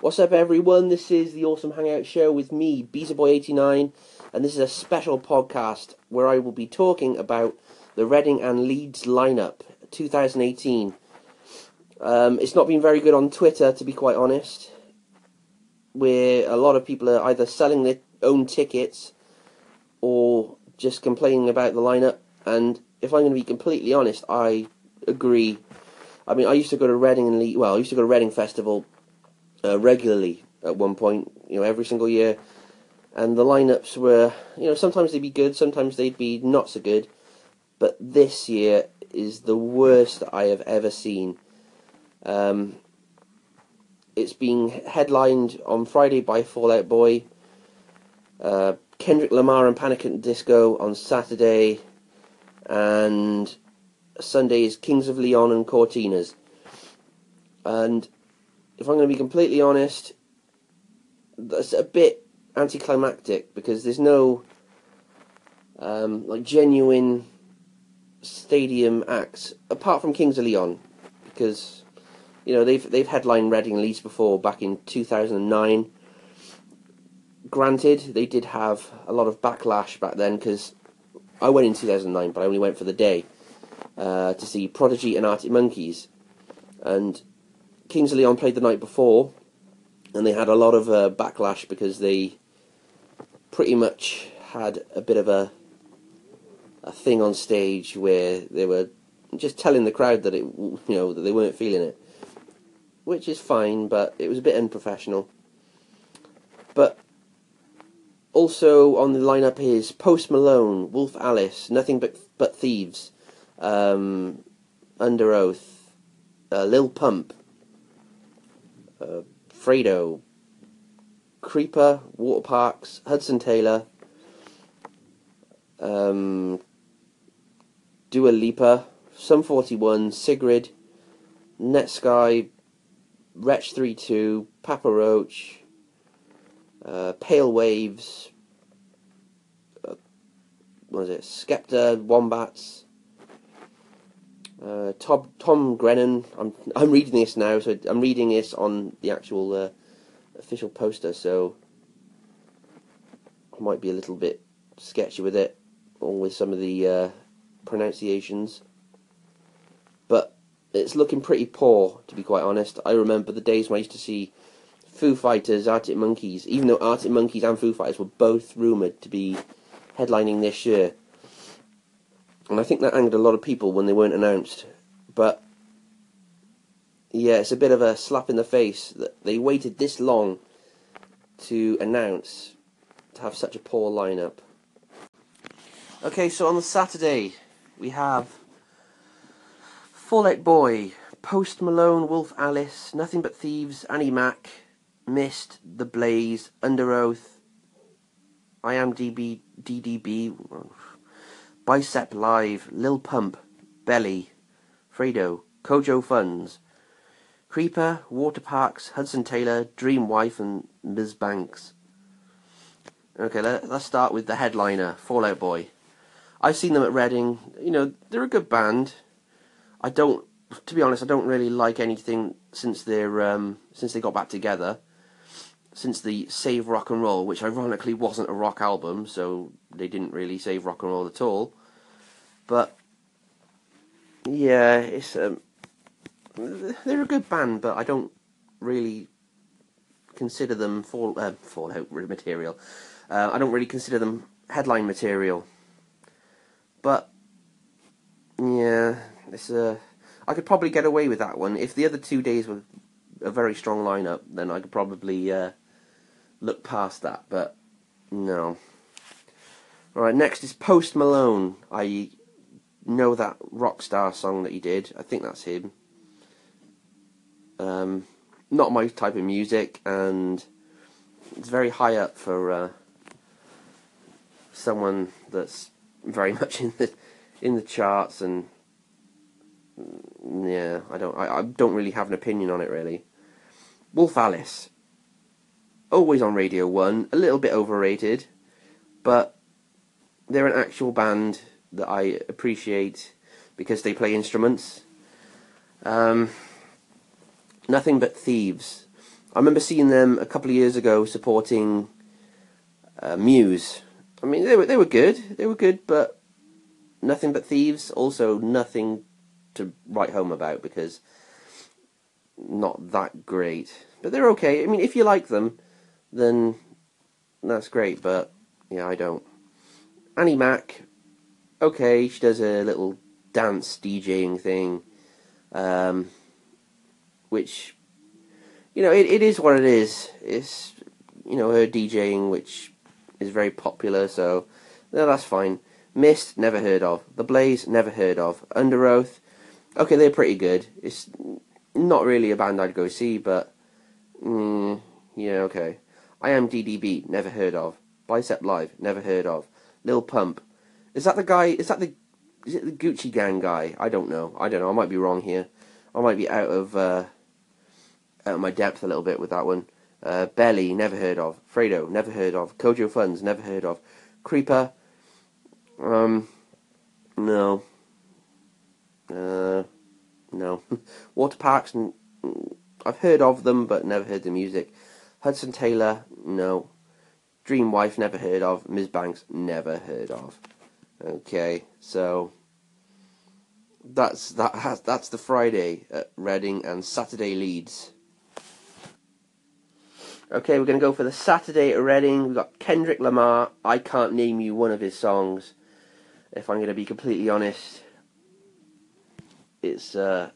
What's up, everyone? This is the Awesome Hangout Show with me, BeezerBoy89, and this is a special podcast where I will be talking about the Reading and Leeds lineup 2018. Um, it's not been very good on Twitter, to be quite honest, where a lot of people are either selling their own tickets or just complaining about the lineup. And if I'm going to be completely honest, I agree. I mean, I used to go to Reading and Leeds. Well, I used to go to Reading Festival uh, regularly at one point, you know, every single year. And the lineups were, you know, sometimes they'd be good, sometimes they'd be not so good. But this year is the worst I have ever seen. Um, it's being headlined on Friday by Fall Out Boy, uh, Kendrick Lamar and Panic at Disco on Saturday, and Sunday is Kings of Leon and Cortinas. And if I'm going to be completely honest, that's a bit anticlimactic because there's no um, like genuine stadium acts apart from Kings of Leon because you know they've they've headlined Reading Leeds before back in 2009. Granted, they did have a lot of backlash back then because I went in 2009, but I only went for the day uh, to see Prodigy and Arctic Monkeys, and Kings of Leon played the night before, and they had a lot of uh, backlash because they pretty much had a bit of a a thing on stage where they were just telling the crowd that it you know that they weren't feeling it, which is fine, but it was a bit unprofessional. But also on the lineup is Post Malone, Wolf Alice, Nothing But But Thieves, um, Underoath, uh, Lil Pump, uh, Fredo, Creeper, Waterparks, Hudson Taylor, um, Dua Lipa, Sum 41, Sigrid, Netsky, Wretch32, Papa Roach, uh, Pale Waves, uh, what is it, Skepta, Wombats, uh, Tom, Tom Grennan. I'm I'm reading this now, so I'm reading this on the actual uh, official poster. So I might be a little bit sketchy with it, or with some of the uh, pronunciations. But it's looking pretty poor, to be quite honest. I remember the days when I used to see Foo Fighters, Arctic Monkeys, even though Arctic Monkeys and Foo Fighters were both rumoured to be headlining this year and I think that angered a lot of people when they weren't announced. But yeah, it's a bit of a slap in the face that they waited this long to announce to have such a poor lineup. Okay, so on the Saturday we have Fall Out Boy, Post Malone, Wolf Alice, Nothing But Thieves, Annie Mac, Mist, The Blaze, Underoath, I Am DB, DDB, Bicep Live, Lil Pump, Belly, Fredo, Kojo Funds, Creeper, Waterparks, Hudson Taylor, Dream Wife, and Ms. Banks. Okay, let, us start with the headliner, Fall Out Boy. I've seen them at Reading. You know, they're a good band. I don't, to be honest, I don't really like anything since they're um, since they got back together. Since the Save Rock and Roll, which ironically wasn't a rock album, so they didn't really save rock and roll at all. But yeah, it's um, they're a good band, but I don't really consider them fall uh, Fallout material. Uh, I don't really consider them headline material. But yeah, it's a. Uh, I could probably get away with that one if the other two days were a very strong lineup. Then I could probably uh, look past that. But no. All right, next is Post Malone. I know that Rockstar song that he did. I think that's him. Um, not my type of music, and it's very high up for uh, someone that's very much in the in the charts. And yeah, I don't I, I don't really have an opinion on it really. Wolf Alice, always on Radio One, a little bit overrated, but they're an actual band that I appreciate because they play instruments. Um, nothing but thieves. I remember seeing them a couple of years ago supporting uh, Muse. I mean, they were they were good. They were good, but nothing but thieves. Also, nothing to write home about because not that great. But they're okay. I mean, if you like them, then that's great. But yeah, I don't. Annie Mac, okay, she does a little dance DJing thing, um, which you know it, it is what it is. It's you know her DJing, which is very popular, so no, that's fine. Mist, never heard of. The Blaze, never heard of. Underoath, okay, they're pretty good. It's not really a band I'd go see, but mm, yeah, okay. I am DDB, never heard of. Bicep Live, never heard of. Lil Pump, is that the guy? Is that the is it the Gucci Gang guy? I don't know. I don't know. I might be wrong here. I might be out of uh, out of my depth a little bit with that one. Uh, Belly, never heard of. Fredo, never heard of. Kojo Funds, never heard of. Creeper, um, no. Uh, no. Water Parks, I've heard of them, but never heard the music. Hudson Taylor, no. Dream Wife, never heard of. Ms. Banks, never heard of. Okay, so that's that has that's the Friday at Reading and Saturday Leeds. Okay, we're going to go for the Saturday at Reading. We've got Kendrick Lamar. I can't name you one of his songs, if I'm going to be completely honest. It's uh,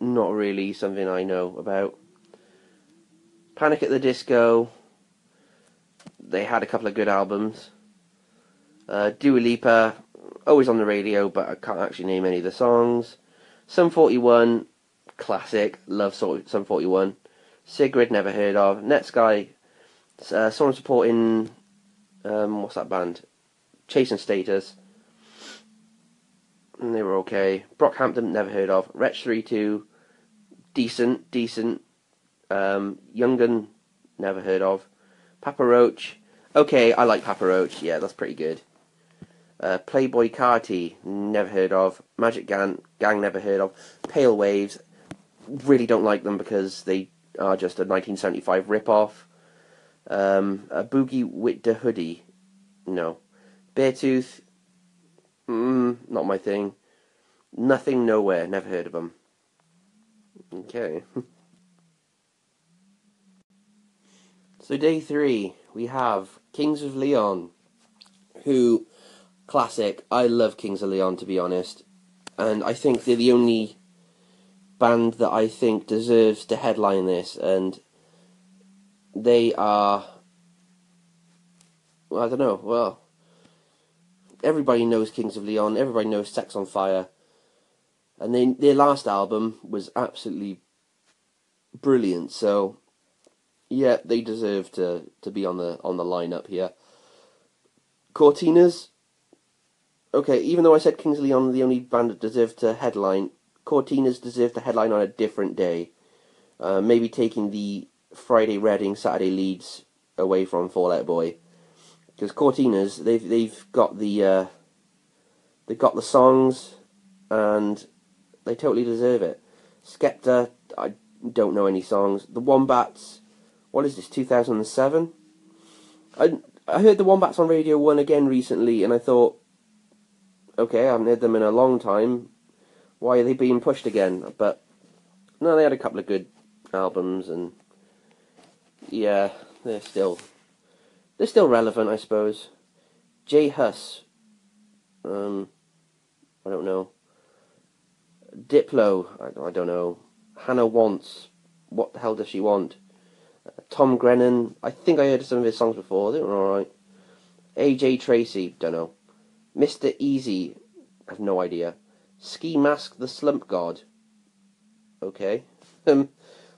not really something I know about. Panic at the Disco. They had a couple of good albums. Uh, Dua Lipa, always on the radio, but I can't actually name any of the songs. Sum 41, classic. Love Sum 41. Sigrid, never heard of. Netsky, uh, someone supporting, um, what's that band? Chasing Status. And they were okay. Brockhampton, never heard of. Wretch 32, decent, decent. Um, never heard of. Papa Roach, okay, I like Papa Roach, yeah, that's pretty good. Uh, Playboi Carti, never heard of. Magic Gang, Gang, never heard of. Pale Waves, really don't like them because they are just a 1975 rip-off. Um, a Boogie with the Hoodie, no. Beartooth, mm, not my thing. Nothing Nowhere, never heard of them. Okay. so day three, we have Kings of Leon, who, classic, I love Kings of Leon to be honest, and I think they're the only band that I think deserves to headline this, and they are. Well, I don't know. Well, everybody knows Kings of Leon. Everybody knows Sex on Fire, and they, their last album was absolutely brilliant. So, yeah, they deserve to, to be on the on the lineup here. Cortinas. Okay, even though I said Kings of Leon the only band that deserved to headline, Cortinas deserve to headline on a different day. Uh, maybe taking the Friday Reading, Saturday Leeds away from Fall Out Boy, because Cortinas they've they've got the uh, they've got the songs, and they totally deserve it. Skepta, I don't know any songs. The Wombats, what is this? Two thousand and seven. I I heard the Wombats on Radio One again recently, and I thought, okay, I haven't heard them in a long time why are they being pushed again? But no, they had a couple of good albums, and yeah, they're still they're still relevant, I suppose. J Hus, um, I don't know. Diplo, I, I don't know. Hannah wants, what the hell does she want? Tom Grennan, I think I heard some of his songs before. They were all right. AJ Tracey. don't know. Mr. Eazi, I have no idea. Ski Mask the Slump God. Okay. Um,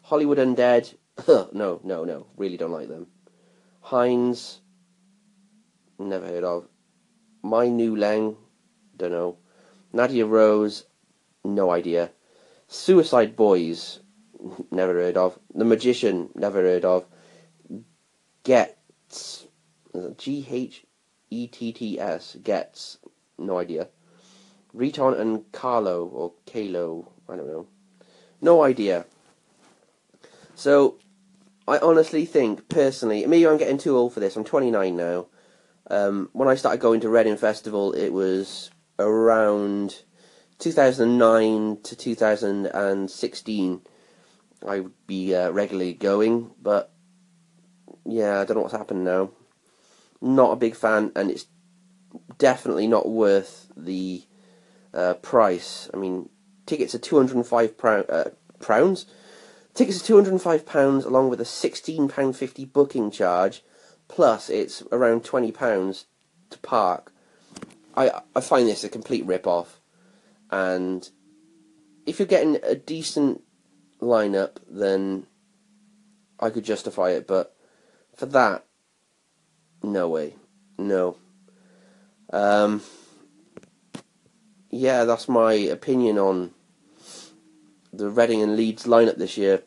Hollywood Undead. no, no, no. Really don't like them. Heinz. Never heard of. My New Lang. Don't know. Nadia Rose. No idea. Suicide Boys. Never heard of. The Magician. Never heard of. Ghetts. G H E T T S. Ghetts. No idea. Riton and Carlo, or Kalo, I don't know. No idea. So, I honestly think, personally, maybe I'm getting too old for this. I'm 29 now. Um, when I started going to Reading Festival, it was around 2009 to 2016. I would be uh, regularly going, but yeah, I don't know what's happened now. Not a big fan, and it's definitely not worth the uh, price. I mean, tickets are two hundred and five uh, pounds. Tickets are two hundred and five pounds, along with a sixteen pound fifty booking charge, plus it's around twenty pounds to park. I I find this a complete rip off, and if you're getting a decent lineup, then I could justify it. But for that, no way, no. Um, yeah, that's my opinion on the Reading and Leeds lineup this year.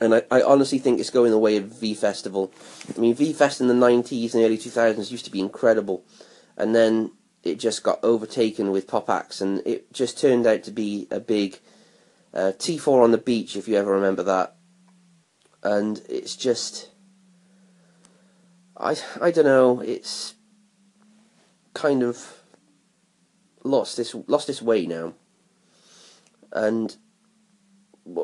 And I, I honestly think it's going the way of V Festival. I mean, V Fest in the 90s and early 2000s used to be incredible. And then it just got overtaken with pop acts, and it just turned out to be a big uh, T4 on the beach, if you ever remember that. And it's just. I, I don't know, it's kind of lost this lost its way now, and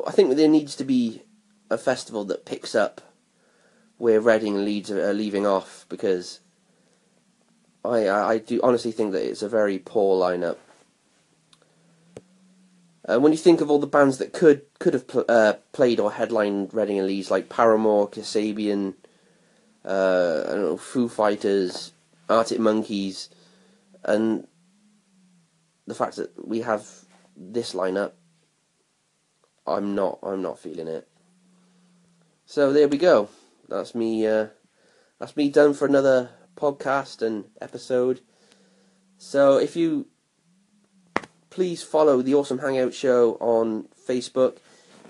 I think there needs to be a festival that picks up where Reading and Leeds are leaving off because I I do honestly think that it's a very poor lineup. And when you think of all the bands that could could have pl- uh, played or headlined Reading and Leeds, like Paramore, Kasabian, uh, I don't know, Foo Fighters, Arctic Monkeys, and the fact that we have this lineup, I'm not I'm not feeling it. So there we go. That's me. Uh, that's me done for another podcast and episode. So if you please follow the Awesome Hangout Show on Facebook.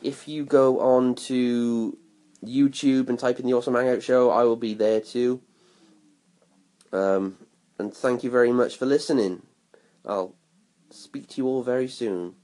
If you go on to YouTube and type in the Awesome Hangout Show, I will be there too. Um, and thank you very much for listening. I'll speak to you all very soon.